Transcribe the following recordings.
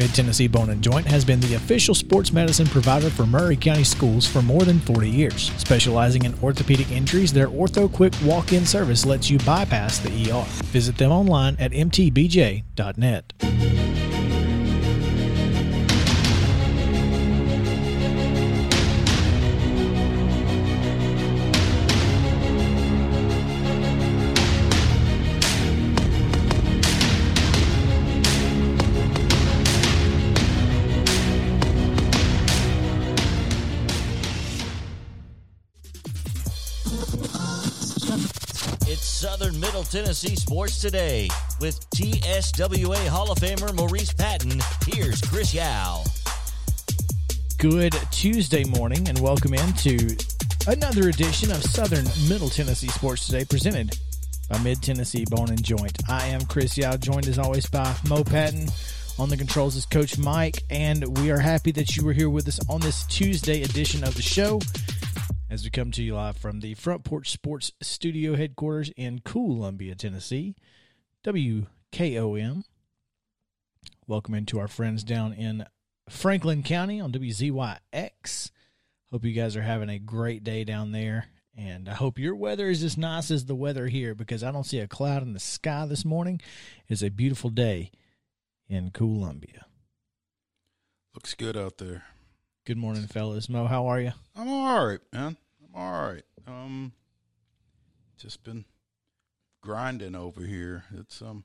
Mid Tennessee Bone and Joint has been the official sports medicine provider for Maury County schools for more than 40 years. Specializing in orthopedic injuries, their Ortho Quick walk in service lets you bypass the ER. Visit them online at mtbj.net. Tennessee Sports Today with TSWA Hall of Famer Maurice Patton. Here's Chris Yao. Good Tuesday morning, and welcome into another edition of Southern Middle Tennessee Sports Today, presented by Mid Tennessee Bone and Joint. I am Chris Yao, joined as always by Mo Patton. On the controls is Coach Mike, and we are happy that you were here with us on this Tuesday edition of the show as we come to you live from the Front Porch Sports Studio headquarters in Columbia, Tennessee. WKOM. Welcome into our friends down in Franklin County on WZYX. Hope you guys are having a great day down there. And I hope your weather is as nice as the weather here because I don't see a cloud in the sky this morning. It's a beautiful day in Columbia. Looks good out there. Good morning, fellas. Mo, how are you? I'm all right, man. I'm all right. Um, just been grinding over here. It's um,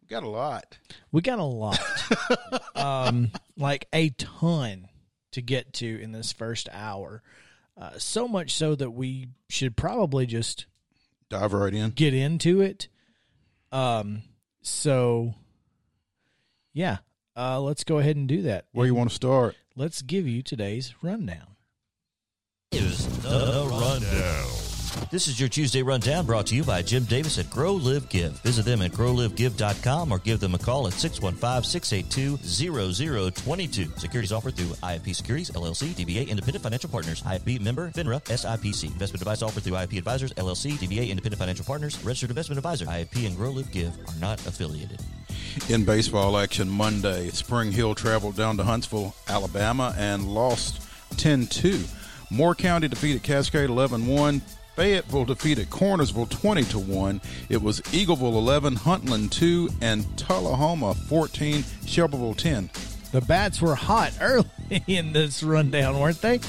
we got a lot. We got a lot, um, like a ton to get to in this first hour. Uh, so much so that we should probably just Dive right in. get into it. Um, so yeah, uh, let's go ahead and do that. Where you want to start? Let's give you today's rundown. Here's the rundown. This is your Tuesday rundown brought to you by Jim Davis at Grow Live Give. Visit them at growlivegive.com or give them a call at 615-682-0022. Securities offered through IFP Securities, LLC, DBA Independent Financial Partners, IFP member, FINRA, SIPC. Investment advice offered through IFP Advisors, LLC, DBA Independent Financial Partners, Registered Investment Advisor. IFP and Grow Live Give are not affiliated. In baseball action Monday, Spring Hill traveled down to Huntsville, Alabama, and lost 10-2. Moore County defeated Cascade 11-1. Fayetteville defeated Cornersville 20 to 1. It was Eagleville 11, Huntland 2, and Tullahoma 14, Shelbyville 10. The bats were hot early in this rundown, weren't they?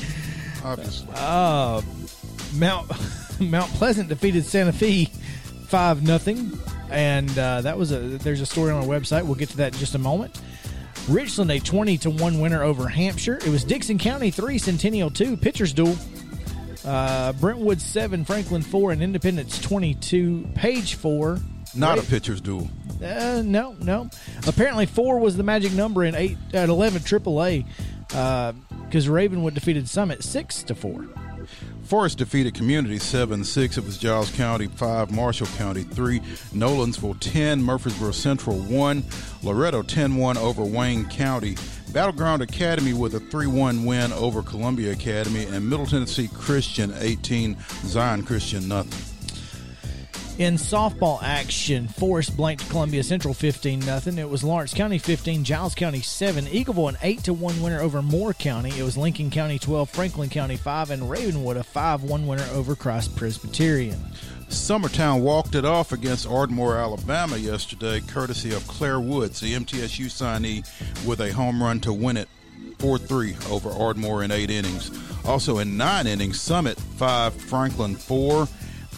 Obviously. Uh, Mount Mount Pleasant defeated Santa Fe five nothing, and uh, that was a. There's a story on our website. We'll get to that in just a moment. Richland a twenty to one winner over Hampshire. It was Dickson County three, Centennial two. Pitchers duel. Uh, Brentwood seven, Franklin four, and Independence twenty two. Page four. Not Ra- a pitcher's duel. uh, no, no. Apparently, four was the magic number in eight at eleven AAA because Ravenwood defeated Summit six to four. Forest defeated Community 7 6. It was Giles County 5, Marshall County 3, Nolensville 10, Murfreesboro Central 1, Loretto 10 1 over Wayne County. Battleground Academy with a 3 1 win over Columbia Academy, and Middle Tennessee Christian 18, Zion Christian nothing. In softball action, Forest blanked Columbia Central 15 nothing. It was Lawrence County 15, Giles County 7, Eagleville an 8 to 1 winner over Moore County. It was Lincoln County 12, Franklin County 5, and Ravenwood a 5 1 winner over Christ Presbyterian. Summertown walked it off against Ardmore, Alabama yesterday, courtesy of Claire Woods, the MTSU signee, with a home run to win it 4 3 over Ardmore in eight innings. Also in nine innings, Summit 5, Franklin 4.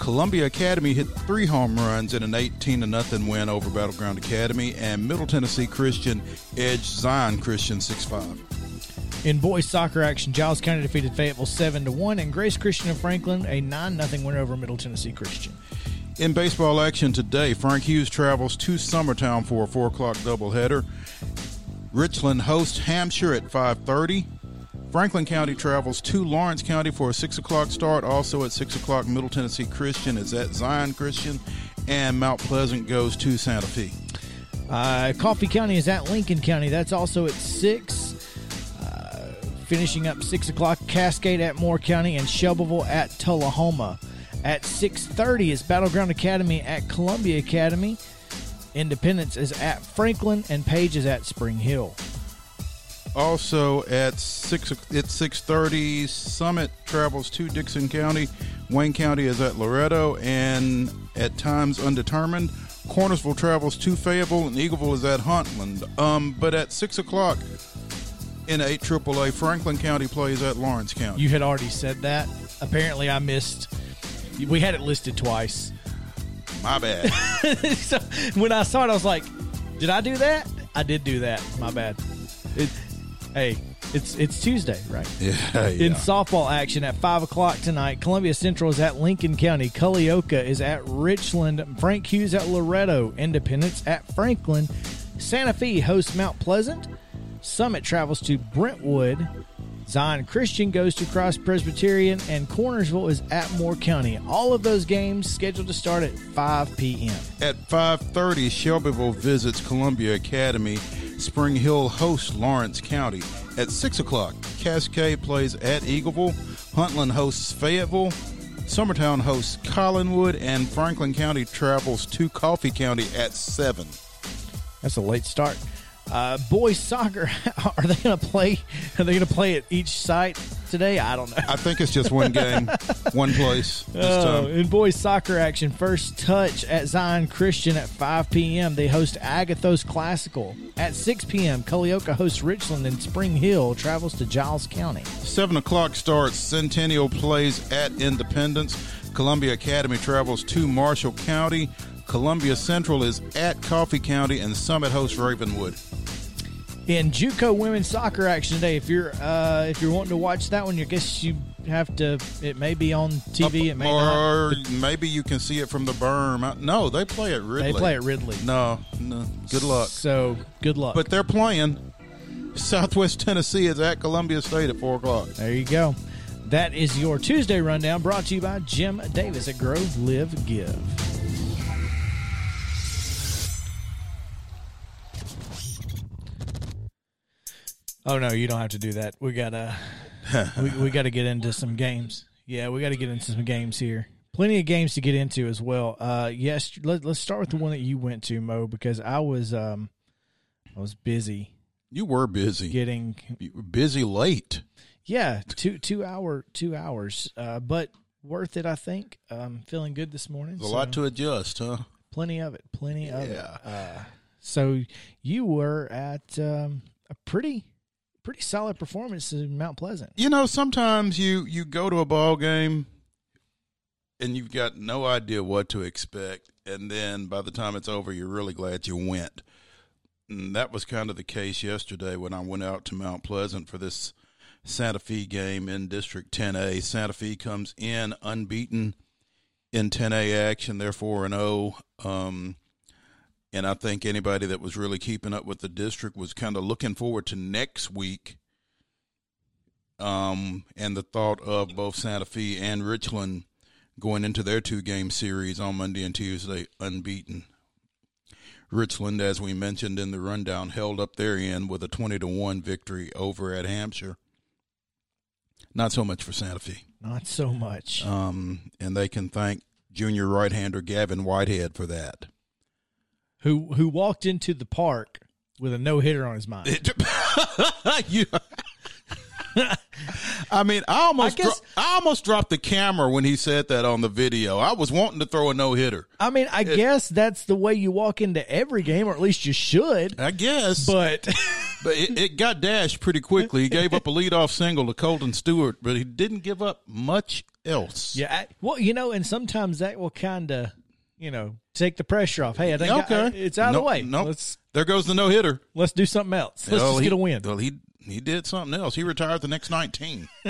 Columbia Academy hit three home runs in an 18 to nothing win over Battleground Academy, and Middle Tennessee Christian edged Zion Christian 6 5. In boys soccer action, Giles County defeated Fayetteville 7 to 1, and Grace Christian of Franklin a 9 0 win over Middle Tennessee Christian. In baseball action today, Frank Hughes travels to Summertown for a four o'clock doubleheader. Richland hosts Hampshire at 5:30. Franklin County travels to Lawrence County for a six o'clock start. Also at six o'clock, Middle Tennessee Christian is at Zion Christian, and Mount Pleasant goes to Santa Fe. Uh, Coffee County is at Lincoln County. That's also at 6. Uh, finishing up 6 o'clock, Cascade at Moore County and Shelbyville at Tullahoma. At 6.30 is Battleground Academy at Columbia Academy. Independence is at Franklin and Page is at Spring Hill. Also at six at six thirty, Summit travels to Dickson County. Wayne County is at Loretto, and at times undetermined. Cornersville travels to Fayetteville, and Eagleville is at Huntland. Um, but at six o'clock in eight AAA, Franklin County plays at Lawrence County. You had already said that. Apparently, I missed. We had it listed twice. My bad. so when I saw it, I was like, "Did I do that? I did do that. My bad." It, hey, it's it's Tuesday, right? yeah, In softball action at five o'clock tonight, Columbia Central is at Lincoln County. Culleoka is at Richland. Frank Hughes at Loretto. Independence at Franklin. Santa Fe hosts Mount Pleasant. Summit travels to Brentwood. Zion Christian goes to Cross Presbyterian, and Cornersville is at Moore County. All of those games scheduled to start at 5 p.m. At 5:30, Shelbyville visits Columbia Academy. Spring Hill hosts Lawrence County. At 6 o'clock, Cascade plays at Eagleville. Huntland hosts Fayetteville. Summertown hosts Collinwood, and Franklin County travels to Coffee County at 7. That's a late start. Uh, boys soccer, are they going to play? Are they going to play at each site today? I don't know. I think it's just one game, one place Oh, in boys soccer action, first touch at Zion Christian at 5 p.m. They host Agathos Classical. At 6 p.m., Culleoka hosts Richland, and Spring Hill travels to Giles County. 7 o'clock starts. Centennial plays at Independence. Columbia Academy travels to Marshall County. Columbia Central is at Coffee County, and Summit hosts Ravenwood. In JUCO women's soccer action today, if you're uh, if you're wanting to watch that one, I guess you have to. It may be on TV. It may not. maybe you can see it from the berm. No, they play at Ridley. They play at Ridley. No, no. Good luck. So good luck. But they're playing. Southwest Tennessee is at Columbia State at four o'clock. There you go. That is your Tuesday rundown brought to you by Jim Davis at Grow Live Give. Oh no, you don't have to do that. We gotta we, we gotta get into some games. Yeah, we gotta get into some games here. Plenty of games to get into as well. Uh yes, let, let's start with the one that you went to, Mo, because I was um I was busy You were busy. getting You were busy late. yeah, two two hour two hours, uh, but worth it. I think. Um, feeling good this morning. There's a lot to adjust, huh? plenty of it. Plenty of it. Yeah. Uh, so you were at um, a pretty pretty solid performance in Mount Pleasant. You know, sometimes you you go to a ball game and you've got no idea what to expect, and then by the time it's over, you're really glad you went. And that was kind of the case yesterday when I went out to Mount Pleasant for this Santa Fe game in District 10A. Santa Fe comes in unbeaten in 10A action, therefore an 4 and 0. Um, and I think anybody that was really keeping up with the district was kind of looking forward to next week um, and the thought of both Santa Fe and Richland going into their two game series on Monday and Tuesday unbeaten. Richland, as we mentioned in the rundown, held up their end with a 20 to 1 victory over at Hampshire. Not so much for Santa Fe. Not so much. Um, and they can thank junior right hander Gavin Whitehead for that. Who who walked into the park with a no hitter on his mind. you, I mean, I almost, I guess- dro- I almost dropped the camera when he said that on the video. I was wanting to throw a no hitter. I mean, I guess that's the way you walk into every game, or at least you should. I guess, But but it, it got dashed pretty quickly. He gave up a leadoff single to Colton Stewart, but he didn't give up much else. Yeah, I, well, you know, and sometimes that will kind of, you know, take the pressure off. Hey, I think Okay, I- it's out of the way. No, Let's there goes the no hitter. let's do something else. Let's Well, just he- get a win. Well, he he did something else. He retired the next nineteen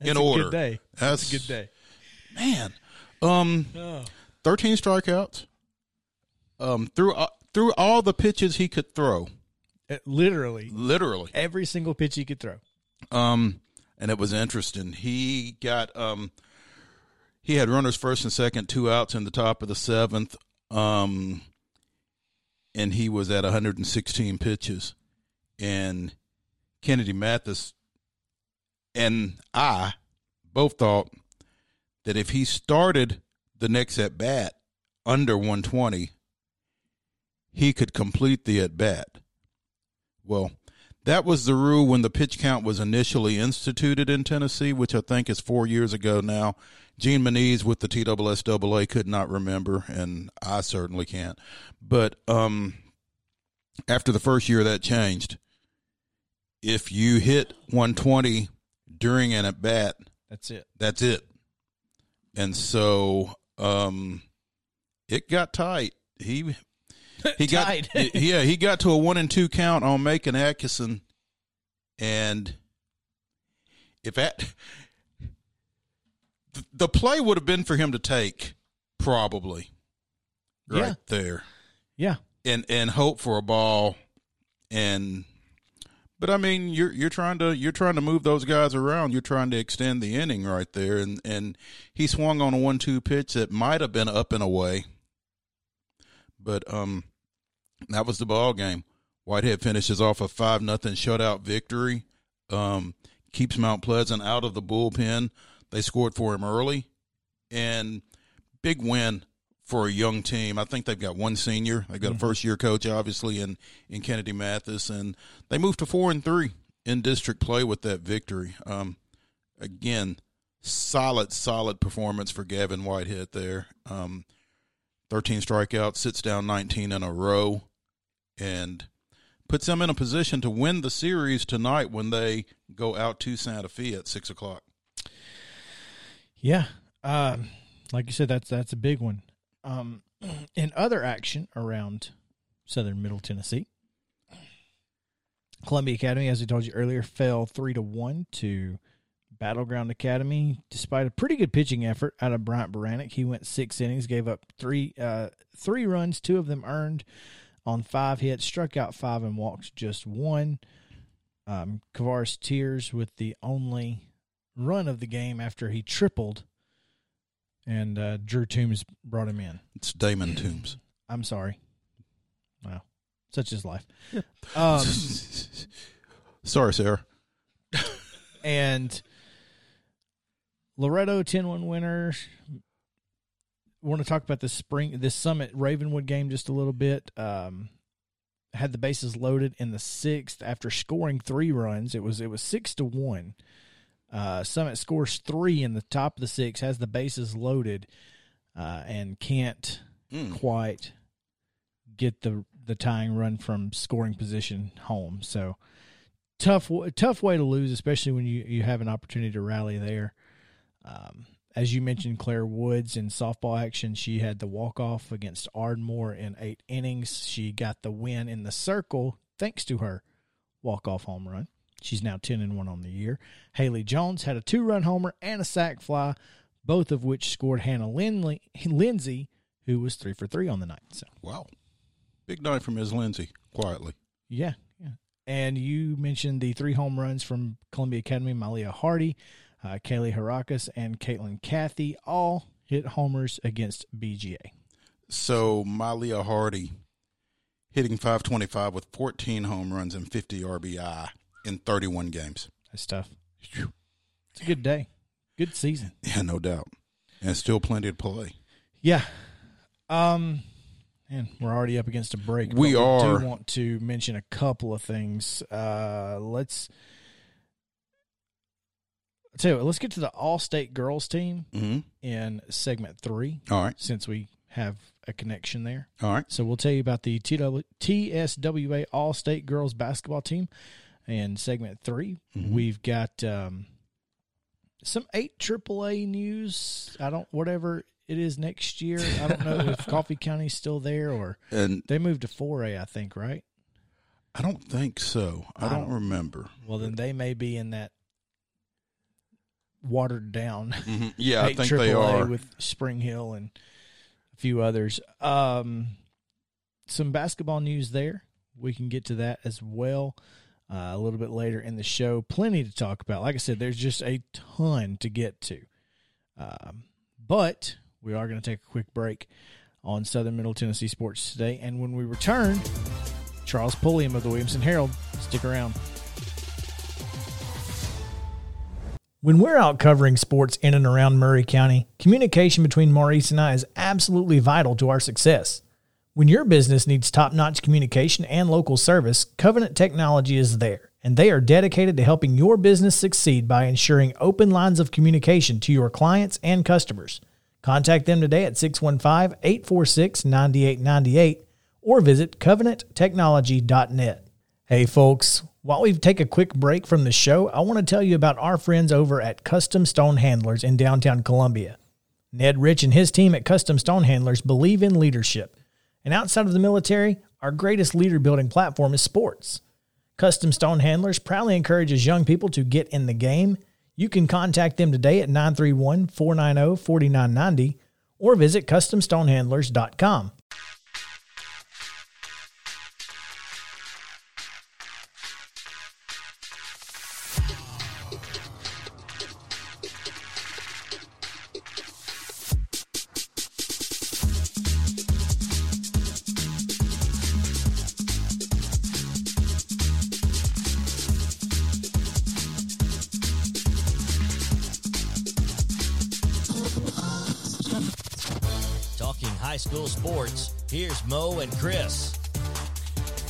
in a order. good day. That's It's a good day. man. Um, Oh. thirteen strikeouts. Um, through uh, through all the pitches he could throw, It- literally literally. every single pitch he could throw. Um, and it was interesting. He got um, he had runners first and second, two outs in the top of the seventh. Um, and he was at 116 pitches, and Kennedy Mathis and I both thought that if he started the next at bat under 120, he could complete the at bat. Well, that was the rule when the pitch count was initially instituted in Tennessee, which I think is four years ago now. Gene Menees with the TSSAA could not remember, and I certainly can't. But um, after the first year, that changed. If you hit 120 during an at bat, That's it. that's it. And so um, it got tight. He he got yeah he got to a one and two count on Macon Atkinson, and if that the play would have been for him to take probably right Yeah. there. Yeah. and and hope for a ball. And but I mean you're you're trying to you're trying to move those guys around. You're trying to extend the inning right there. And and he swung on a one two pitch that might have been up and away. But um that was the ball game. Whitehead finishes off a five nothing shutout victory. Um keeps Mount Pleasant out of the bullpen they scored for him early and big win for a young team. I think they've got one senior. They've got a first year coach, obviously, in, in Kennedy Mathis, and they moved to four and three in district play with that victory. Um, again, solid, solid performance for Gavin Whitehead there. Um, 13 strikeouts, sits down 19 in a row, and puts them in a position to win the series tonight when they go out to Santa Fe at six o'clock. Yeah. Um, like you said, that's that's a big one. Um, in other action around Southern Middle Tennessee, Columbia Academy, as we told you earlier, fell three to one to Battleground Academy, despite a pretty good pitching effort out of Bryant Baranek. He went six innings, gave up three uh, three runs, two of them earned on five hits, struck out five and walked just one. Um, Tears with the only run of the game after he tripled, and uh, Drew Toombs brought him in. It's Damon Toombs. I'm sorry. Wow, such is life. Um, Sorry, Sarah. and Loretto 10-1 winner. Want to talk about this spring, this Summit Ravenwood game just a little bit. Um, had the bases loaded in the sixth after scoring three runs. It was it was six to one. Uh, Summit scores three in the top of the six, has the bases loaded, uh, and can't Mm. quite get the the tying run from scoring position home. So tough tough way to lose, especially when you you have an opportunity to rally there. Um, as you mentioned, Claire Woods in softball action, she had the walk off against Ardmore in eight innings. She got the win in the circle thanks to her walk off home run. She's now ten and one on the year. Haley Jones had a two run homer and a sac fly, both of which scored Hannah Lindley, Lindsay, who was three for three on the night. So Wow. Big night from Ms. Lindsay, quietly. yeah, yeah. And you mentioned the three home runs from Columbia Academy, Malia Hardy, uh, Kaylee Harakas, and Caitlin Cathy all hit homers against BGA. So, Malia Hardy hitting 525 with 14 home runs and 50 RBI in 31 games. That's tough. It's a good day. Good season. Yeah, no doubt. And still plenty to play. Yeah. Um and we're already up against a break. We but are. do want to mention a couple of things. Uh let's I'll tell you what, let's get to the all state girls team hmm in segment three, All right. since we have a connection there. All right. So we'll tell you about the TW, TSWA All State Girls Basketball Team. In segment 3 we we've got um, some eight AAA news. I don't whatever it is next year. I don't know if Coffee County's still there or And they moved to 4A. I think right. I don't think so. I, I don't, don't- remember. Well, then they may be in that watered down. Mhm. Yeah, I think they are. with Spring Hill and a few others. Um, some basketball news there. We can get to that as well uh, a little bit later in the show. Plenty to talk about. Like I said, there's just a ton to get to. Um, but we are going to take a quick break on Southern Middle Tennessee Sports today. And when we return, Charles Pulliam of the Williamson Herald. Stick around. When we're out covering sports in and around Maury County, communication between Maurice and I is absolutely vital to our success. When your business needs top notch communication and local service, Covenant Technology is there, and they are dedicated to helping your business succeed by ensuring open lines of communication to your clients and customers. Contact them today at 615 846 9898 or visit covenanttechnology.net. Hey, folks, while we take a quick break from the show, I want to tell you about our friends over at Custom Stone Handlers in downtown Columbia. Ned Rich and his team at Custom Stone Handlers believe in leadership. And outside of the military, our greatest leader building platform is sports. Custom Stone Handlers proudly encourages young people to get in the game. You can contact them today at 931 490 4990 or visit CustomStonehandlers.com. Mo and Chris.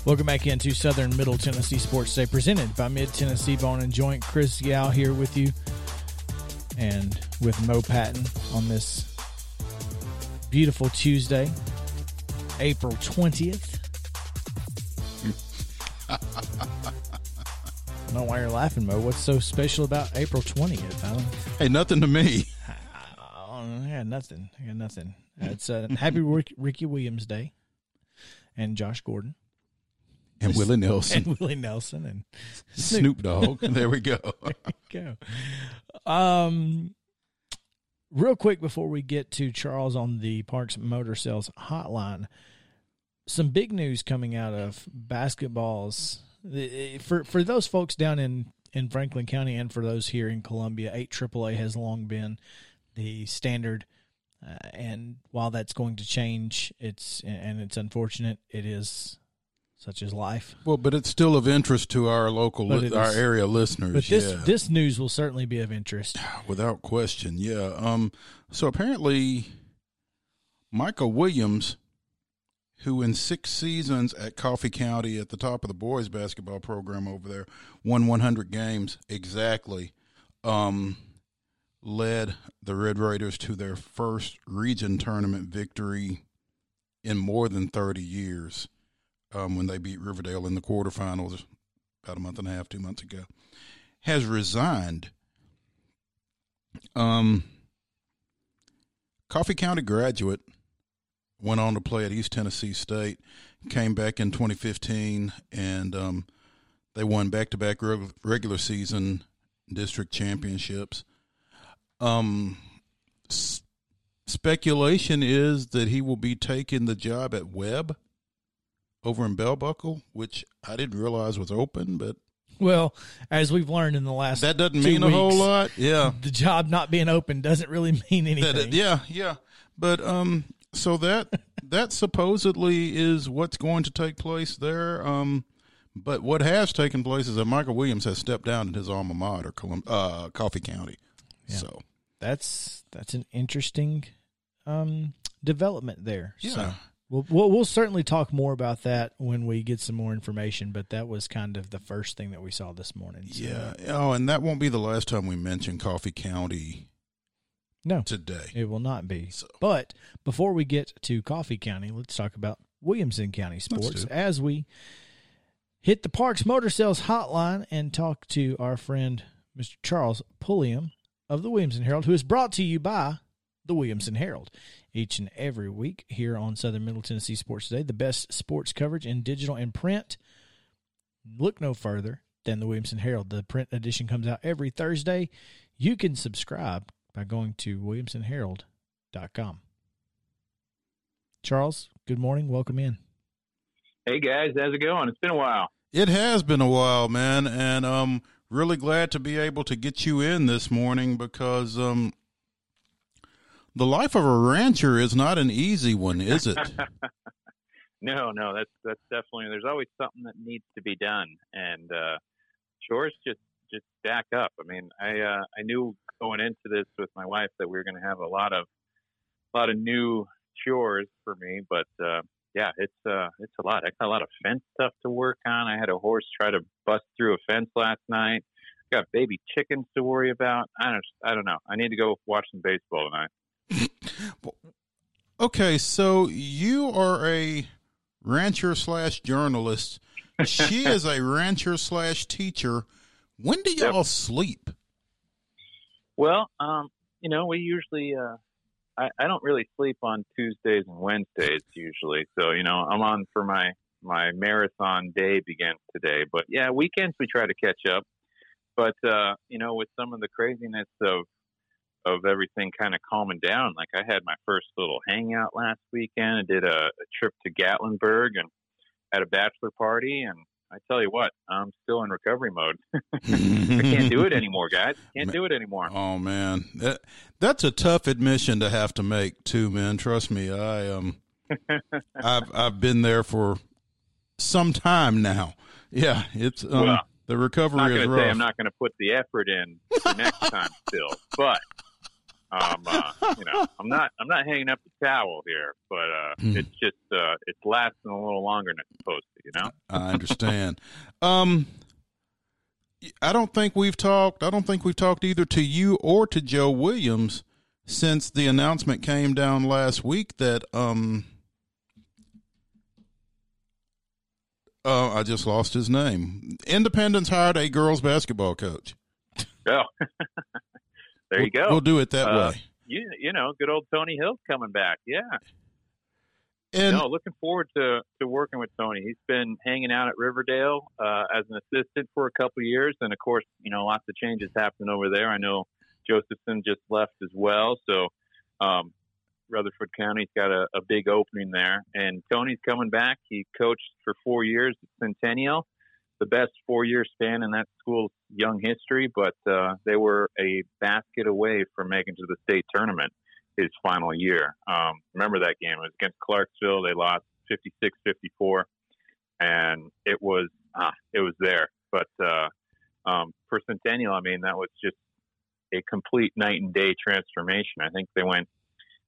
Welcome back into Southern Middle Tennessee Sports Day, presented by Mid Tennessee Bone and Joint. Chris Yao here with you, and with Mo Patton on this beautiful Tuesday, April twentieth. I don't know why you're laughing, Mo. What's so special about April twentieth? I don't. Hey, nothing to me. Oh, I got nothing. I got nothing. It's uh, Happy Ricky Williams Day, and Josh Gordon, And Willie Nelson, and Willie Nelson, and Snoop Dogg. There we go. go. Um, real quick before we get to Charles on the Parks Motor Sales Hotline, some big news coming out of basketballs for for those folks down in in Franklin County and for those here in Columbia. Eight AAA has long been the standard. Uh, and while that's going to change, it's and it's unfortunate. It is such as life. Well, but it's still of interest to our local, li- our area listeners. But this yeah. this news will certainly be of interest. without question. Yeah. Um. So apparently, Michael Williams, who in six seasons at Coffee County at the top of the boys basketball program over there, won 100 games exactly. Um, led the Red Raiders to their first region tournament victory in more than 30 years. Um, when they beat Riverdale in the quarterfinals about a month and a half, two months ago, has resigned. Um, Coffee County graduate went on to play at East Tennessee State. Came back in 2015, and um, they won back-to-back regular season district championships. Um, s- speculation is that he will be taking the job at Webb over in Bell Buckle, which I didn't realize was open, but Well, as we've learned in the last that doesn't mean a whole lot. Yeah. The job not being open doesn't really mean anything. That- yeah, yeah. But um, so that that supposedly is what's going to take place there. Um, but what has taken place is that Michael Williams has stepped down at his alma mater, Colum- uh, Coffee County. So That's that's an interesting um, development there. yeah, So we'll, we'll we'll certainly talk more about that when we get some more information. But that was kind of the first thing that we saw this morning. So, yeah. Oh, and that won't be the last time we mention Coffee County no, today. it will not be. So- But before we get to Coffee County, let's talk about Williamson County sports as we hit the Parks Motor Sales hotline and talk to our friend Mr. Charles Pulliam of the Williamson Herald, who is brought to you by the Williamson Herald each and every week here on Southern Middle Tennessee Sports Today. The best sports coverage in digital and print. Look no further than the Williamson Herald. The print edition comes out every Thursday. You can subscribe by going to williamsonherald.com. Charles, good morning. Welcome in. Hey guys, how's it going? It's been a while. It has been a while, man, and um, really glad to be able to get you in this morning because um, the life of a rancher is not an easy one, is it? no, no, that's that's definitely. There's always something that needs to be done, and uh, chores just just stack up. I mean, I uh, I knew going into this with my wife that we were going to have a lot of a lot of new chores for me, but uh, yeah, it's uh, it's a lot. I got a lot of fence stuff to work on. I had a horse try to bust through a fence last night. Got baby chickens to worry about. I don't I don't know. I need to go watch some baseball tonight. okay, so you are a rancher slash journalist. She is a rancher slash teacher. When do y'all yep. sleep? Well, um, you know, we usually uh, I, I don't really sleep on Tuesdays and Wednesdays usually. So, you know, I'm on for my my marathon day begins today. But yeah, weekends we try to catch up. But uh, you know, with some of the craziness of of everything kind of calming down, like I had my first little hangout last weekend. I did a, a trip to Gatlinburg and had a bachelor party and I tell you what, I'm still in recovery mode. I can't do it anymore, guys. Can't do it anymore. Oh man, that that's a tough admission to have to make too, man. Trust me, I um, I've I've been there for some time now. Yeah, it's um, well, the recovery is rough. Say I'm not going to put the effort in next time still, but um, uh, you know, I'm not I'm not hanging up the towel here, but uh, mm. it's just uh, it's lasting a little longer than it's supposed to. You know. I understand. um, I don't think we've talked. I don't think we've talked either to you or to Joe Williams since the announcement came down last week that um. Uh, I just lost his name. Independence hired a girls basketball coach. Oh. There we'll, you go. We'll do it that uh, way. You, you know, good old Tony Hill's coming back. Yeah. And no, looking forward to, to working with Tony. He's been hanging out at Riverdale uh, as an assistant for a couple of years, and of course, you know, lots of changes happening over there. I know Josephson just left as well, so um, Rutherford County's got a, a big opening there. And Tony's coming back. He coached for four years at Centennial, the best four year span in that school's young history, but uh, they were a basket away from making to the state tournament his final year. Um, remember that game? It was against Clarksville. They lost 56 54, and it was, ah, it was there. But uh, um, for Centennial, I mean, that was just a complete night and day transformation. I think they went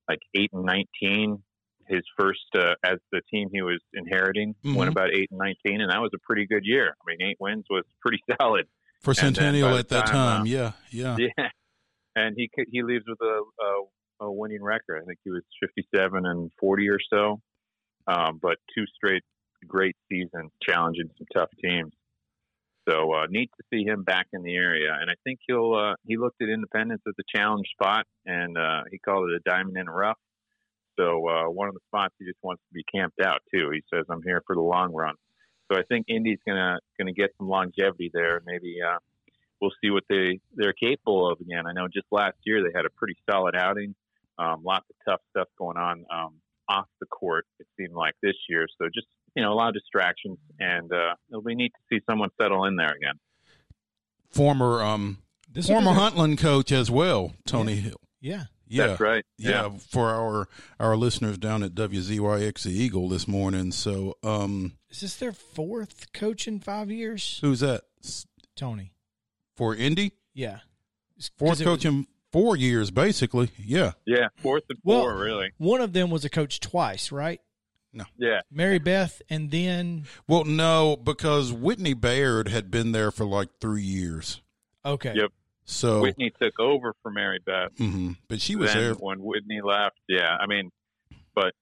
like 8 and 19 his first uh, as the team he was inheriting mm-hmm. went about eight and nineteen, and that was a pretty good year. I mean, eight wins was pretty solid for Centennial at that time. time uh, yeah, yeah, yeah. And he he leaves with a, a, a winning record. I think he was fifty-seven and forty or so, um, but two straight great seasons, challenging some tough teams. So uh, neat to see him back in the area, and I think he'll uh, he looked at Independence as a challenge spot, and uh, he called it a diamond in the rough. So uh, one of the spots he just wants to be camped out too. He says, "I'm here for the long run." So I think Indy's gonna gonna get some longevity there. Maybe uh, we'll see what they they're capable of again. I know just last year they had a pretty solid outing. Um, lots of tough stuff going on um, off the court. It seemed like this year. So just you know a lot of distractions, and uh, it'll be neat to see someone settle in there again. Former um, former Huntland coach as well, Tony yeah. Hill. Yeah, yeah, That's right. Yeah. yeah. for our our listeners down at WZYX the Eagle this morning. So, um, is this their fourth coach in five years? Who's that? Tony for Indy. Yeah, fourth coach in four years, basically. Yeah, yeah, fourth and well, four, really. One of them was a coach twice, right? No. Yeah. Mary Beth, and then. Well, no, because Whitney Baird had been there for like three years. Okay. Yep. So Whitney took over for Mary Beth, mm-hmm. but she was there when Whitney left. Yeah, I mean, but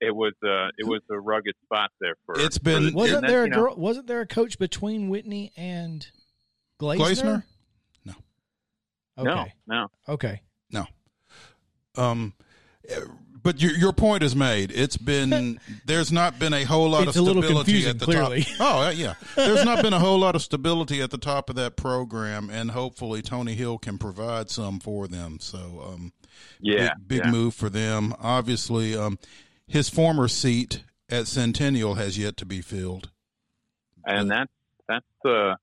it was uh, it was a rugged spot there for. It's been for the, wasn't there a girl? Know, wasn't there a coach between Whitney and Glazner? Glazner? No. Okay. No. No. Okay. No. Um, but your your point is made. It's been there's not been a whole lot it's of stability at the clearly. top. Oh yeah, there's not been a whole lot of stability at the top of that program, and hopefully Tony Hill can provide some for them. So um, yeah, big, big yeah. move for them. Obviously, um, his former seat at Centennial has yet to be filled, and that's that's the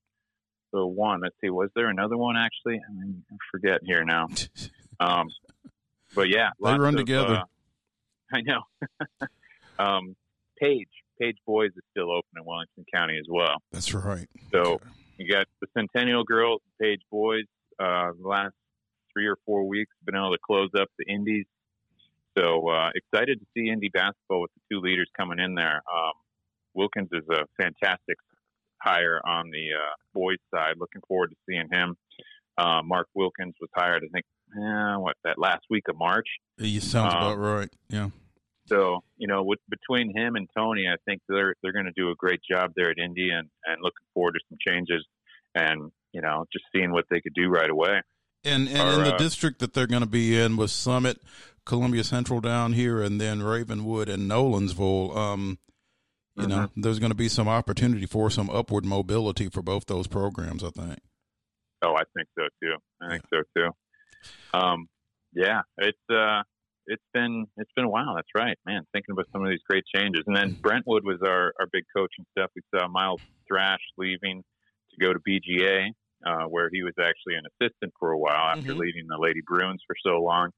the one. Let's see, was there another one actually? I, mean, I forget here now. Um, but yeah, they run of, together. uh, I know. um, Page, Page Boys is still open in Williamson County as well. That's right. So Okay. you got the Centennial Girls, Page Boys. Uh, the last three or four weeks, been able to close up the Indies. So uh, excited to see Indy basketball with the two leaders coming in there. Um, Wilkins is a fantastic hire on the uh, boys side. Looking forward to seeing him. Uh, Mark Wilkins was hired, I think, eh, what that last week of March. It sounds Um, about right. Yeah. So you know, with, between him and Tony, I think they're they're going to do a great job there at Indy, and and looking forward to some changes, and you know, just seeing what they could do right away. And and Or, in the uh, district that they're going to be in with Summit, Columbia Central down here, and then Ravenwood and Nolensville. Um, you know, Mm-hmm. there's going to be some opportunity for some upward mobility for both those programs. I think. Oh, I think so too. I think so too. Um, yeah, it's uh, it's been it's been a while. That's right, man. Thinking about some of these great changes, and then Brentwood was our our big coaching stuff. We saw Miles Thrash leaving to go to BGA, uh, where he was actually an assistant for a while after Mhm. leading the Lady Bruins for so long.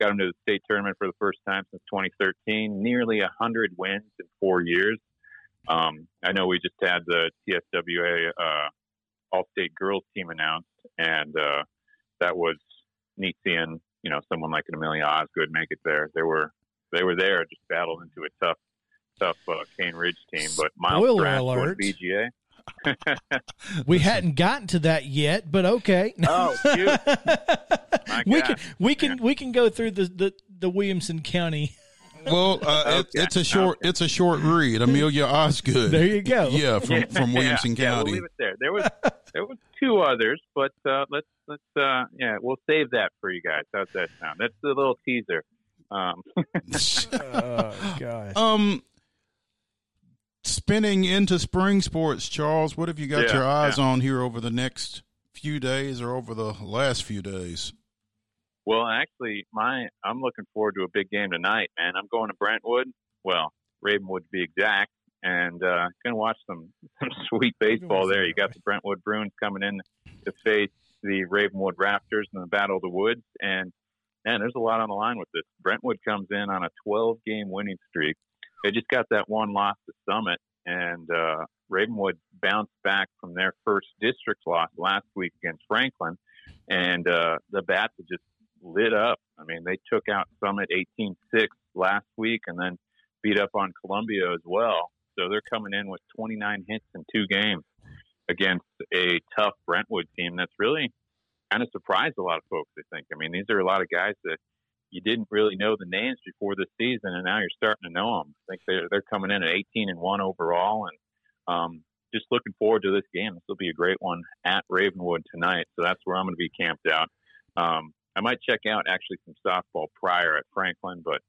Got him to the state tournament for the first time since 2013. Nearly 100 wins in four years. Um, I know we just had the TSWA uh, All-State girls team announced, and uh, that was neat seeing you know someone like an Amelia Osgood make it there. They were they were there, just battled into a tough tough uh, Cane Ridge team, but Miles Spoiler. BGA. We hadn't gotten to that yet, but okay. Oh, we can we can we can go through the the, the Williamson County. Well, uh, it, it's a short it's a short read. Amelia Osgood. There you go. Yeah, from from Williamson yeah, County. we'll leave it there. There was there was two others, but uh, let's let's uh, yeah, we'll save that for you guys. How's that sound? That's the little teaser. Um, oh gosh. um, spinning into spring sports, Charles. What have you got Yeah, your eyes on here over the next few days or over the last few days? Well, actually, my I'm looking forward to a big game tonight, man. I'm going to Brentwood. Well, Ravenwood to be exact, and uh, gonna watch some some sweet baseball there. You got the Brentwood Bruins coming in to face the Ravenwood Raptors in the Battle of the Woods, and man, there's a lot on the line with this. Brentwood comes in on a 12 game winning streak. They just got that one loss to Summit, and uh, Ravenwood bounced back from their first district loss last week against Franklin, and uh, the bats have just lit up. I mean, they took out Summit 18-6 last week, and then beat up on Columbia as well. So they're coming in with 29 hits in two games against a tough Brentwood team that's really kind of surprised a lot of folks. I think. I mean, these are a lot of guys that you didn't really know the names before the season, and now you're starting to know them. I think they're they're coming in at 18 and one overall, and um, just looking forward to this game. This will be a great one at Ravenwood tonight. So that's where I'm going to be camped out. Um, I might check out actually some softball prior at Franklin, but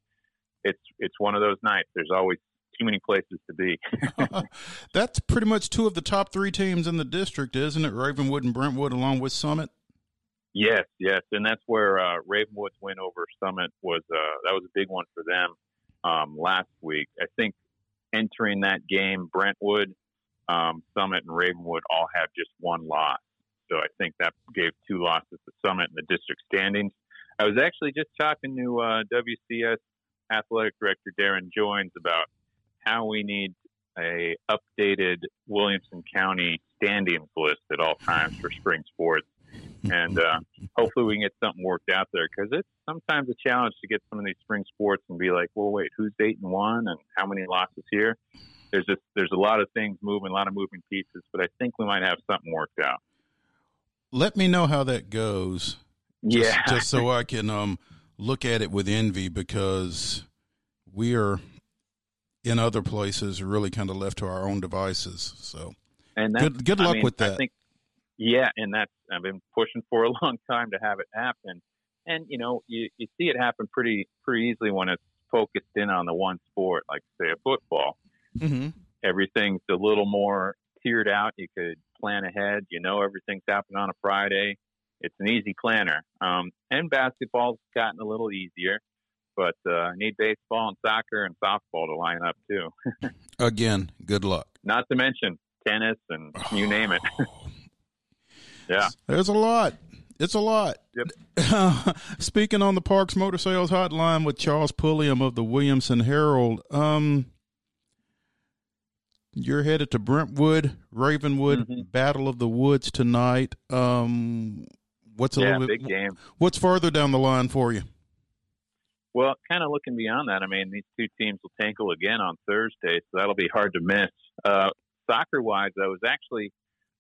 it's it's one of those nights. There's always too many places to be. That's pretty much two of the top three teams in the district, isn't it? Ravenwood and Brentwood, along with Summit. Yes, yes, and that's where uh, Ravenwood's win over Summit was. Uh, that was a big one for them um, last week. I think entering that game, Brentwood, um, Summit, and Ravenwood all have just one loss. So I think that gave two losses to the Summit in the district standings. I was actually just talking to uh, WCS athletic director Darren Joins about how we need a updated Williamson County standings list at all times for spring sports and uh, hopefully we can get something worked out there because it's sometimes a challenge to get some of these spring sports and be like, well, wait, who's eight and one and how many losses here? There's just there's a lot of things moving, a lot of moving pieces, but I think we might have something worked out. Let me know how that goes. Just, yeah, just so I can um, look at it with envy because we are in other places really kind of left to our own devices. So and that's, good good I luck mean, with I that. think, yeah, and that's I've been pushing for a long time to have it happen, and you know you you see it happen pretty pretty easily when it's focused in on the one sport, like say a football. hmm everything's a little more tiered out. You could plan ahead. You know everything's happening on a Friday. It's an easy planner. Um, and basketball's gotten a little easier, but uh, I need baseball and soccer and softball to line up too. Again, good luck. Not to mention tennis and you name it. Yeah. There's a lot. It's a lot. Yep. speaking on the Parks Motor Sales Hotline with Charles Pulliam of the Williamson Herald. Um, you're headed to Brentwood, Ravenwood, Mm-hmm. Battle of the Woods tonight. Um, what's a yeah, little bit? big game. What's further down the line for you? Well, kind of looking beyond that, I mean, these two teams will tankle again on Thursday, so that'll be hard to miss. Uh, soccer wise, I was actually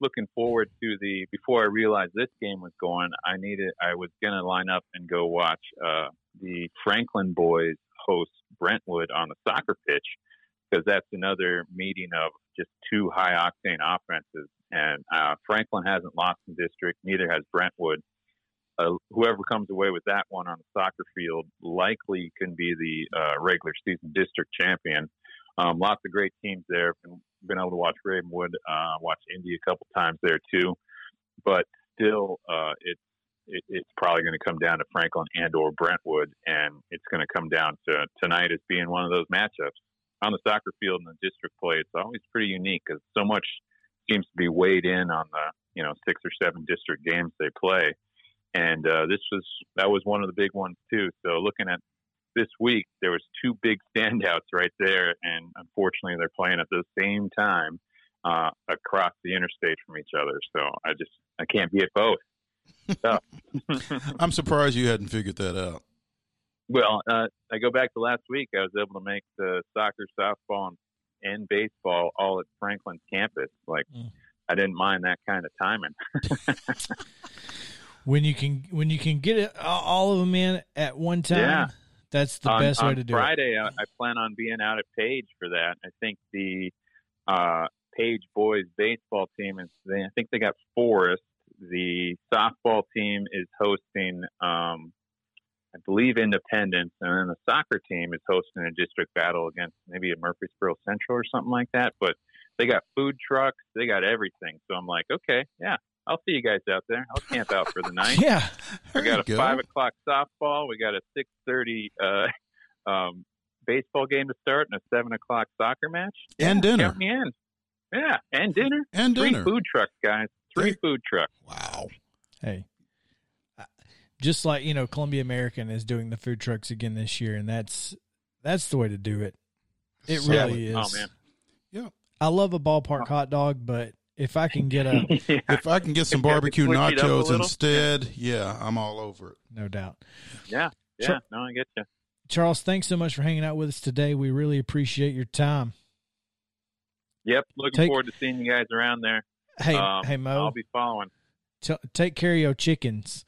looking forward to the before I realized this game was going. I needed, I was going to line up and go watch uh, the Franklin boys host Brentwood on the soccer pitch because that's another meeting of just two high octane offenses. And uh, Franklin hasn't lost in district, neither has Brentwood uh, whoever comes away with that one on the soccer field likely can be the uh, regular season district champion. Um, lots of great teams there. Been, been able to watch Ravenwood, uh, watch Indy a couple times there too, but still, uh, it's it, it's probably going to come down to Franklin and or Brentwood, and it's going to come down to tonight as being one of those matchups on the soccer field in the district play. It's always pretty unique because so much seems to be weighed in on the you know six or seven district games they play and uh, this was that was one of the big ones too. So looking at this week, there was two big standouts right there, and unfortunately, they're playing at the same time uh, across the interstate from each other. So I just I can't be at both. So, I'm surprised you hadn't figured that out. Well, uh, I go back to last week. I was able to make the soccer, softball, and, baseball all at Franklin's campus. Like Mm. I didn't mind that kind of timing. When you can when you can get it all- of them in at one time, Yeah. that's the on, best on way to do it. Friday, I, I plan on being out at Page for that. I think the uh, Page boys baseball team is. They, I think they got Forest. The softball team is hosting, um, I believe, Independence, and then the soccer team is hosting a district battle against maybe a Murfreesboro Central or something like that. But they got food trucks, they got everything. So I'm like, okay, yeah, I'll see you guys out there. I'll camp out for the night. Yeah, We There got a go. five o'clock softball. We got a six thirty uh, um, baseball game to start, and a seven o'clock soccer match. And Yeah, dinner. Count me in. Yeah, and dinner. And Three dinner. food trucks, guys. Three There- food trucks. Wow. hey, I- just like you know, Columbia American is doing the food trucks again this year, and that's that's the way to do it. It Solid. really is. Oh man. Yeah. I love a ballpark hot dog, but if I can get a, yeah. If I can get some If you have to barbecue switch it up a nachos instead, yeah, I'm all over it. no doubt. yeah. Yeah. Sure. No, I get you. Charles, thanks so much for hanging out with us today. We really appreciate your time. Yep. Looking Take- forward to seeing you guys around there. Hey, Um, hey Mo, I'll be following. t- take care of your chickens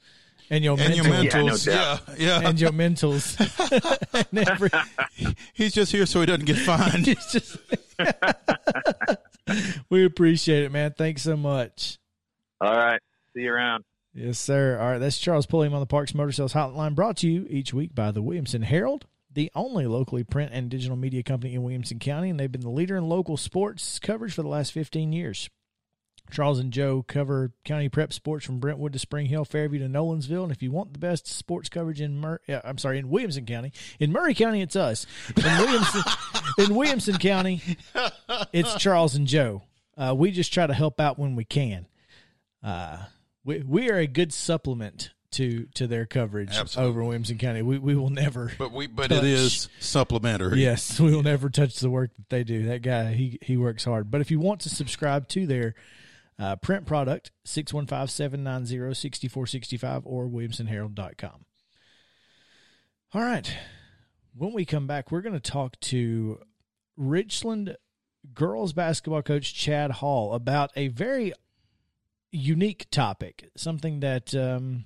and your And your mentals Yeah, no. Yeah, yeah. and your mentals. and every, He's just here so he doesn't get fined. it's just we appreciate it, man. Thanks so much. All right. See you around. Yes, sir. All right, that's Charles Pulliam on the Parks Motor Sales Hotline, brought to you each week by the Williamson Herald, the only locally print and digital media company in Williamson County, and they've been the leader in local sports coverage for the last 15 years. Charles and Joe cover county prep sports from Brentwood to Spring Hill, Fairview to Nolensville. And if you want the best sports coverage in Mur- yeah, I'm sorry, in Williamson County, in Maury County, it's us. In Williamson, in Williamson County, it's Charles and Joe. Uh, we just try to help out when we can. Uh, we we are a good supplement to to their coverage Absolutely. over Williamson County. We we will never. But we, but Touch. it is supplementary. Yes, we will never touch the work that they do. That guy, he he works hard. But if you want to subscribe to their uh, print product, 615-790-6465 or williamsonherald.com. All right. When we come back, we're going to talk to Richland girls basketball coach Chad Hall about a very unique topic, something that um,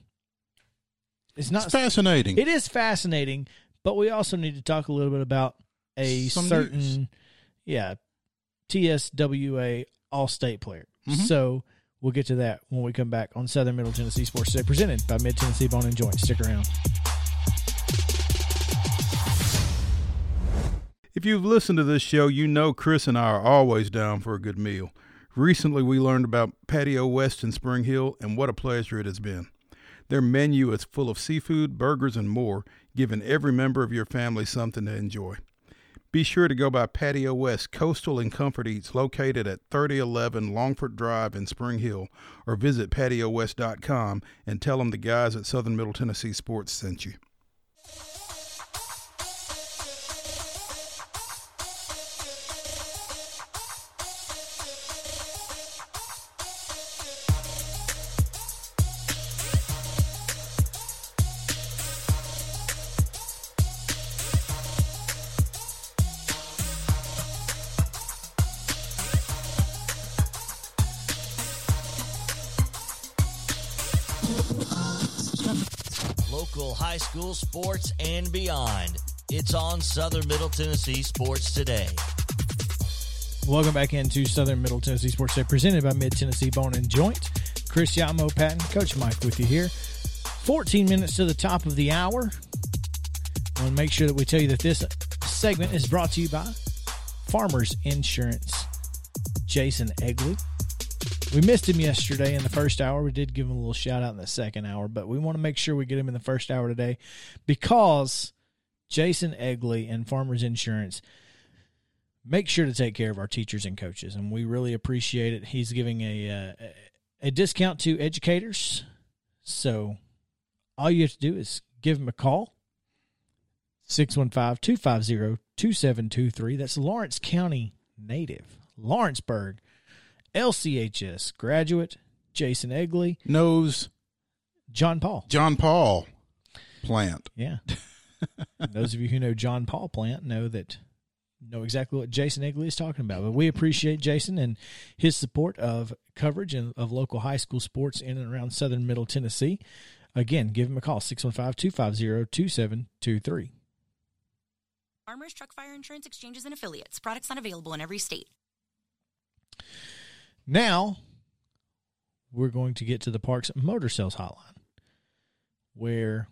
is not It's fascinating. it is fascinating, but we also need to talk a little bit about a Some certain, news. yeah, TSWA All State player. Mhm. So we'll get to that when we come back on Southern Middle Tennessee Sports Today, presented by Mid Tennessee Bone and Joint. Stick around. If you've listened to this show, you know Chris and I are always down for a good meal. Recently, we learned about Patio West in Spring Hill, and what a pleasure it has been. Their menu is full of seafood, burgers, and more, giving every member of your family something to enjoy. Be sure to go by Patio West Coastal and Comfort Eats located at 3011 Longford Drive in Spring Hill or visit patiowest.com and tell them the guys at Southern Middle Tennessee Sports sent you. Sports and beyond. It's on Southern Middle Tennessee Sports Today. Welcome back into Southern Middle Tennessee Sports Day, presented by Mid Tennessee Bone and Joint. Chris Yamo Patton, Coach Mike with you here. 14 minutes to the top of the hour. I want to make sure that we tell you that this segment is brought to you by Farmers Insurance. Jason Egley. We missed him yesterday in the first hour. We did give him a little shout out in the second hour, but we want to make sure we get him in the first hour today because Jason Egley and Farmers Insurance make sure to take care of our teachers and coaches, and we really appreciate it. He's giving a uh, a discount to educators, so all you have to do is give him a call 615-250-2723 that's lawrence county native lawrenceburg lchs graduate jason egley Knows john paul John Paul plant. yeah those of you who know john paul plant know that know exactly what jason egley is talking about but we appreciate jason and his support of coverage and of local high school sports in and around southern middle tennessee again give him a call 615-250-2723 Farmers Truck Fire Insurance Exchanges and Affiliates. Products not available in every state. Now, we're going to get to the Parks Motor Sales Hotline, where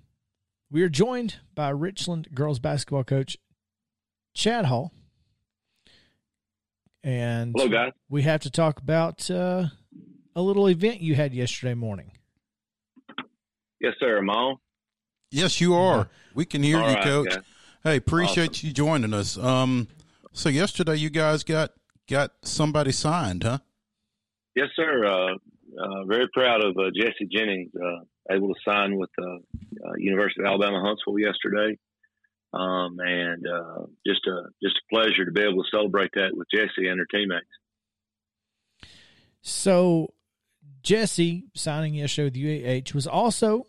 we are joined by Richland girls basketball coach Chad Hall. And Hello, guys. we have to talk about uh, a little event you had yesterday morning. Yes, sir. Am I on? Yes, you are. We can hear All you, right, Coach. guys. Hey, appreciate Awesome. you joining us. Um, so yesterday you guys got got somebody signed, huh? Yes, sir. Uh, uh, very proud of uh, Jesse Jennings, uh, able to sign with uh, uh, University of Alabama Huntsville yesterday, um, and just a just a pleasure to be able to celebrate that with Jesse and her teammates. So, Jesse signing yesterday with UAH was also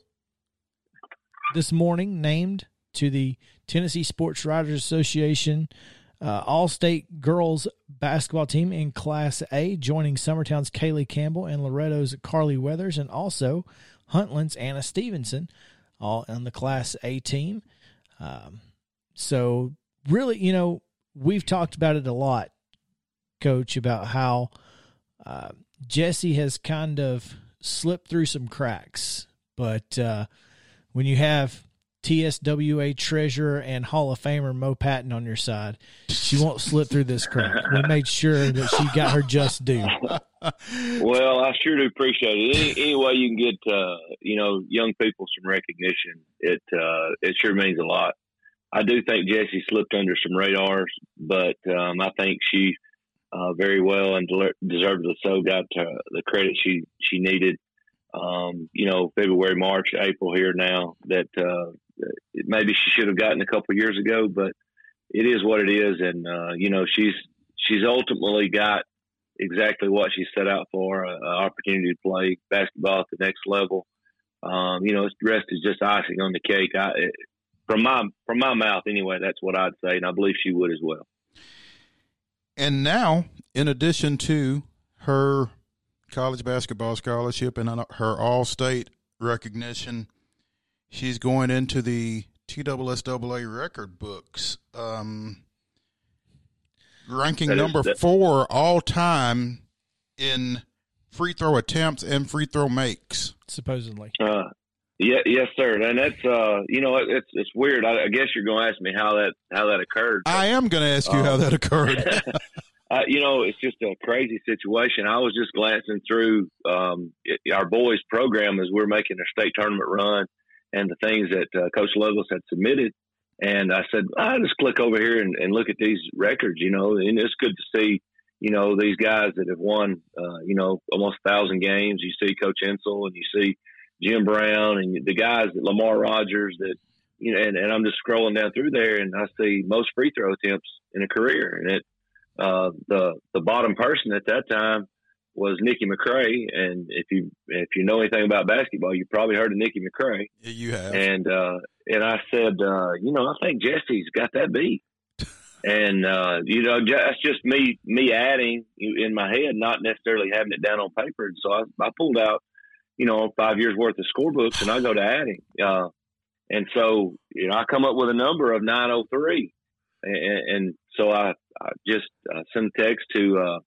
this morning named to the Tennessee Sports Writers Association uh, All State Girls Basketball Team in Class A, joining Summertown's Kaylee Campbell and Loretto's Carly Weathers, and also Huntland's Anna Stevenson, all on the Class A team. Um, so, really, you know, we've talked about it a lot, Coach, about how uh, Jesse has kind of slipped through some cracks, but uh, when you have TSWA treasurer and Hall of Famer Mo Patton on your side, she won't slip through this crack. We made sure that she got her just due. Well, I sure do appreciate it. Any, any way you can get uh, you know young people some recognition, it uh, it sure means a lot. I do think Jessie slipped under some radars, but um, I think she uh, very well and deservedly so got uh, the credit she she needed. Um, you know, February, March, April here now that uh, maybe she should have gotten a couple years ago, but it is what it is, and uh, you know she's she's ultimately got exactly what she set out for an opportunity to play basketball at the next level. Um, you know, the rest is just icing on the cake. I, it, from my from my mouth, anyway, that's what I'd say, and I believe she would as well. And now, in addition to her college basketball scholarship and her All State recognition, she's going into the TSSAA record books, um, ranking That is- number that- four all time in free throw attempts and free throw makes. Supposedly, Uh, yeah, yes, sir. And that's uh, you know, it's it's weird. I, I guess you're going to ask me how that how that occurred. I am going to ask you how Um, that occurred. uh, you know, it's just a crazy situation. I was just glancing through um, it, our boys' program as we're making a state tournament run and the things that uh, Coach Loveless had submitted. And I said, I just click over here and, and look at these records, you know, and it's good to see, you know, these guys that have won, uh, you know, almost a thousand games. You see Coach Insell and you see Jim Brown and the guys that Lamar Rogers that, you know, and, and I'm just scrolling down through there and I see most free throw attempts in a career. And it, uh, the, the bottom person at that time was Nikki McCray. And if you, if you know anything about basketball, you probably heard of Nikki McCray. Yeah, you have. And, uh, and I said, uh, you know, I think Jesse's got that beat. and, uh, you know, that's just me, me adding in my head, not necessarily having it down on paper. And so I, I pulled out, you know, five years worth of scorebooks and I go to adding. Uh, and so, you know, I come up with a number of 903. And, and so I, I just uh, sent text to, uh,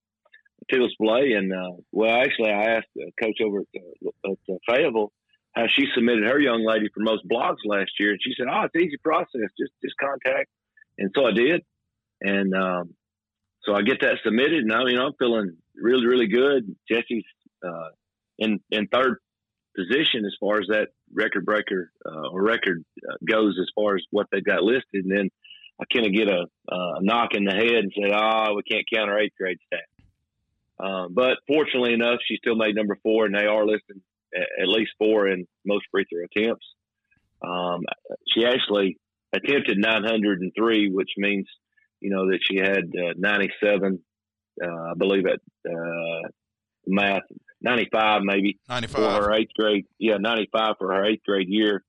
to display. And, uh, well, actually, I asked coach over at, uh, at uh, Fayetteville how she submitted her young lady for most blogs last year. And she said, Oh, it's easy process. Just, just contact. And so I did. And, um, so I get that submitted and I mean, I'm feeling really, really good. Jesse's, uh, in, in third position as far as that record breaker, uh, or record uh, goes as far as what they've got listed. And then I kind of get a, a knock in the head and say, Oh, we can't count our eighth grade stat. Um, but fortunately enough, she still made number four, and they are listed at least four in most free throw attempts. Um, she actually attempted 903, which means you know that she had uh, 97, uh, I believe at uh, math 95 maybe 95 for her eighth grade. Yeah, 95 for her eighth grade year.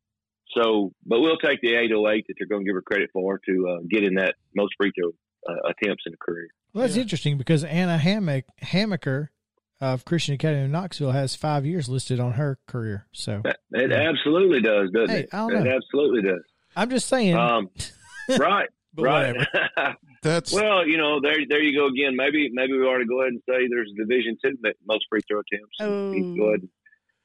So, but we'll take the 808 that they're going to give her credit for to uh, get in that most free throw uh, attempts in a career. Well, that's Yeah. interesting because Anna Hammock, Hammaker of Christian Academy of Knoxville has five years listed on her career. So It absolutely does, doesn't Hey, it? I don't It absolutely does. I'm just saying. Um, right, right. That's well, you know, there, there you go again. Maybe, maybe we ought to go ahead and say there's a Division Two ma- most free throw attempts. Oh. You go ahead,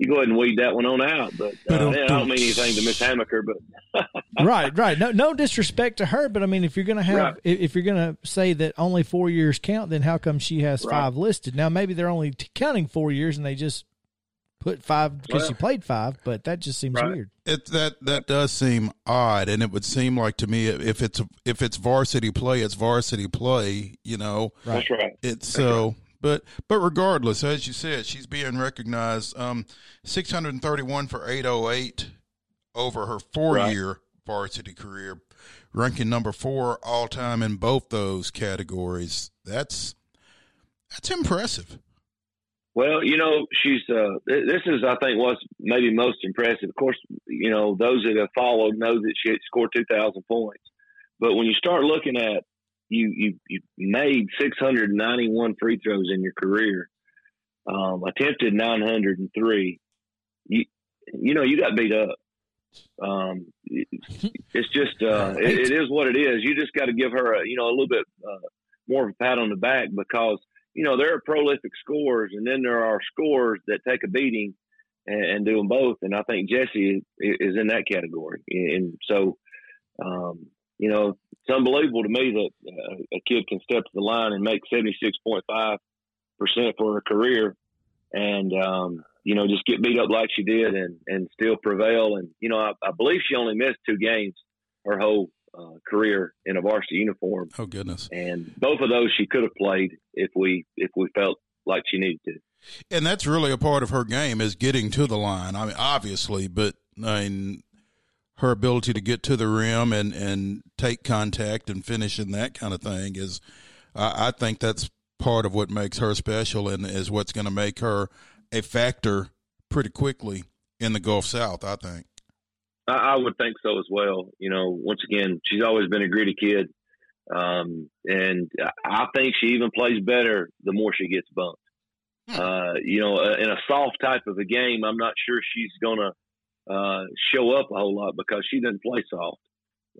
you go ahead and weed that one on out. But uh, I don't mean anything to Miss Hammaker, but right, right. No, no disrespect to her, but I mean, if you're gonna have, Right. if, if you're gonna say that only four years count, then how come she has Right. five listed? Now, maybe they're only t- counting four years, and they just put five because she played five. But that just seems Right. weird. It that that does seem odd, and it would seem like to me if it's if it's varsity play, it's varsity play. You know, Right. that's right. it's so. But but regardless, as you said, she's being recognized. Um, six hundred and thirty one for eight oh eight over her four year varsity career, ranking number four all time in both those categories. That's that's impressive. Well, you know, she's uh, this is I think what's maybe most impressive. Of course, you know those that have followed know that she scored two thousand points, but when you start looking at you you you made six hundred ninety one free throws in your career, um, attempted nine hundred and three. You you know you got beat up. Um, it- it's just uh, it, it is what it is. You just got to give her a you know a little bit uh, more of a pat on the back because you know, there are prolific scorers, and then there are scorers that take a beating and, and do them both. And I think Jesse is, is in that category. And so, um, you know, it's unbelievable to me that uh, a kid can step to the line and make 76.5% for her career and, um, you know, just get beat up like she did and, and still prevail. And, you know, I, I believe she only missed two games her whole uh, career in a varsity uniform Oh goodness! and both of those she could have played if we if we felt like she needed to. And that's really a part of her game is getting to the line. I mean, obviously, but I mean, her ability to get to the rim and and take contact and finish and that kind of thing is, I, I think that's part of what makes her special and is what's going to make her a factor pretty quickly in the Gulf South. I think. I, I would think so as well. You know, once again, she's always been a gritty kid, um, and I think she even plays better the more she gets bumped. Uh, you know, uh, in a soft type of a game, I'm not sure she's gonna uh, show up a whole lot because she doesn't play soft.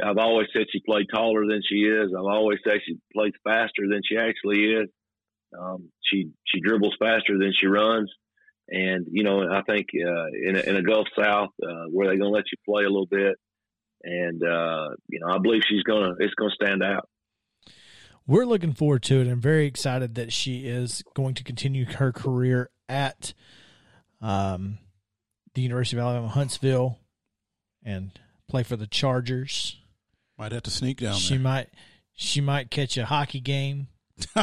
I've always said she played taller than she is. I've always said she plays faster than she actually is. Um, she she dribbles faster than she runs, and you know I think uh, in a, in a Gulf South uh, where they're going to let you play a little bit, and uh, you know I believe she's gonna it's gonna stand out. We're looking forward to it and very excited that she is going to continue her career at um, the University of Alabama Huntsville and play for the Chargers. Might have to sneak down She there. might she might catch a hockey game.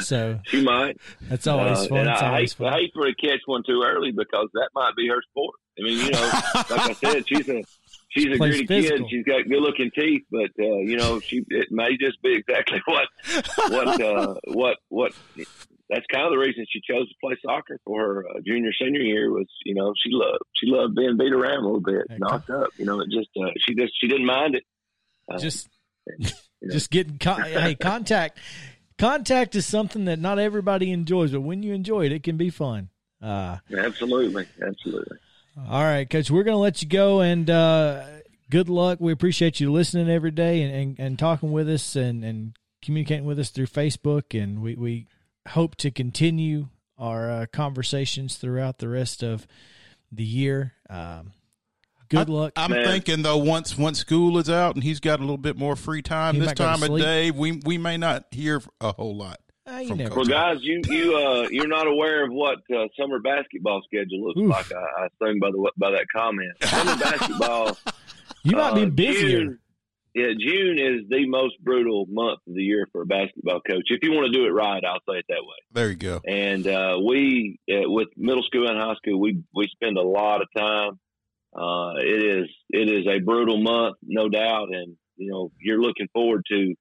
So she might. that's always Uh, fun. It's I always hate, I hate for her to catch one too early because that might be her sport. I mean, you know, like I said, she's a she's a Plays gritty physical. kid. She's got good looking teeth, but uh, you know, she it may just be exactly what what uh, what what. That's kind of the reason she chose to play soccer for her uh, junior senior year was you know she loved she loved being beat around a little bit, knocked up. You know, it just uh, she just she didn't mind it. Uh, Just know. just getting con- hey contact. Contact is something that not everybody enjoys, but when you enjoy it, it can be fun. Uh, absolutely, absolutely. All right, Coach, we're going to let you go, and uh, good luck. We appreciate you listening every day and, and, and talking with us and, and communicating with us through Facebook, and we, we hope to continue our uh, conversations throughout the rest of the year. Um, good I- luck. I'm Man. thinking though, once once school is out and he's got a little bit more free time He this might go to time of day, we we may not hear a whole lot. You from. Well, guys, you you uh, you're not aware of what uh, summer basketball schedule looks Oof. like. I, I assume by the by that comment. Summer basketball. you might be uh, busier. June, yeah, June is the most brutal month of the year for a basketball coach. If you want to do it right, I'll say it that way. There you go. And uh, we, uh, with middle school and high school, we we spend a lot of time. Uh, it is it is a brutal month, no doubt, and you know you're looking forward to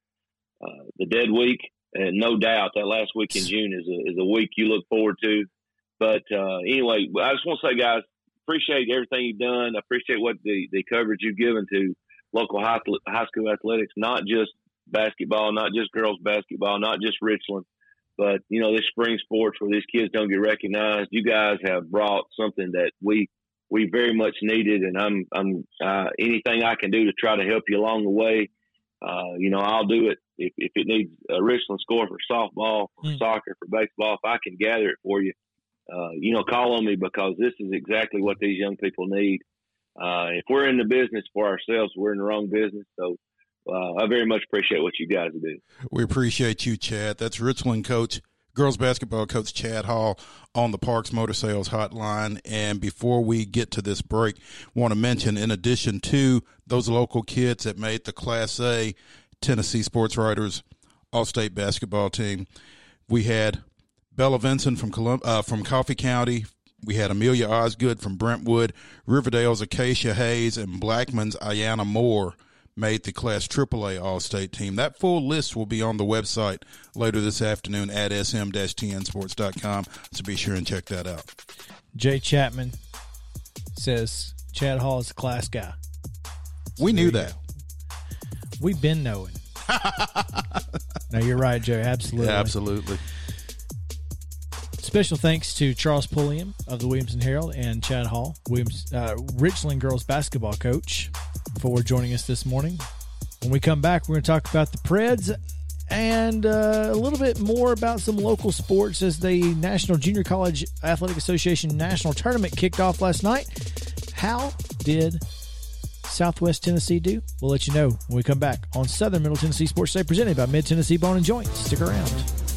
uh, the dead week, and no doubt that last week in June is a, is a week you look forward to. But uh, anyway, I just want to say, guys, appreciate everything you've done. I appreciate what the, the coverage you've given to local high, high school athletics, not just basketball, not just girls basketball, not just Richland, but you know this spring sports where these kids don't get recognized. You guys have brought something that we we very much needed, and I'm I'm uh, anything I can do to try to help you along the way. Uh, you know, I'll do it if, if it needs a Richland score for softball, for Mm. soccer, for baseball. If I can gather it for you, uh, you know, call on me because this is exactly what these young people need. Uh, if we're in the business for ourselves, we're in the wrong business. So uh, I very much appreciate what you guys do. We appreciate you, Chad. That's Richland coach, girls basketball coach Chad Hall on the Parks Motor Sales Hotline. And before we get to this break, want to mention, in addition to those local kids that made the Class A Tennessee Sports Writers All State basketball team, we had Bella Vinson from Colum- uh, from Coffee County. We had Amelia Osgood from Brentwood, Riverdale's Acacia Hayes, and Blackman's Ayana Moore made the Class AAA All State team. That full list will be on the website later this afternoon at sm-tnsports.com. So be sure and check that out. Jay Chapman says Chad Hall is a class guy. We knew that. We've been knowing. no, you're right, Joe. Absolutely. absolutely. Special thanks to Charles Pulliam of the Williamson Herald and Chad Hall, Williams uh, Richland girls basketball coach, for joining us this morning. When we come back, we're going to talk about the Preds and uh, a little bit more about some local sports as the National Junior College Athletic Association National Tournament kicked off last night. How did Southwest Tennessee do? We'll let you know when we come back on Southern Middle Tennessee Sports Day presented by Mid Tennessee Bone and Joint. Stick around.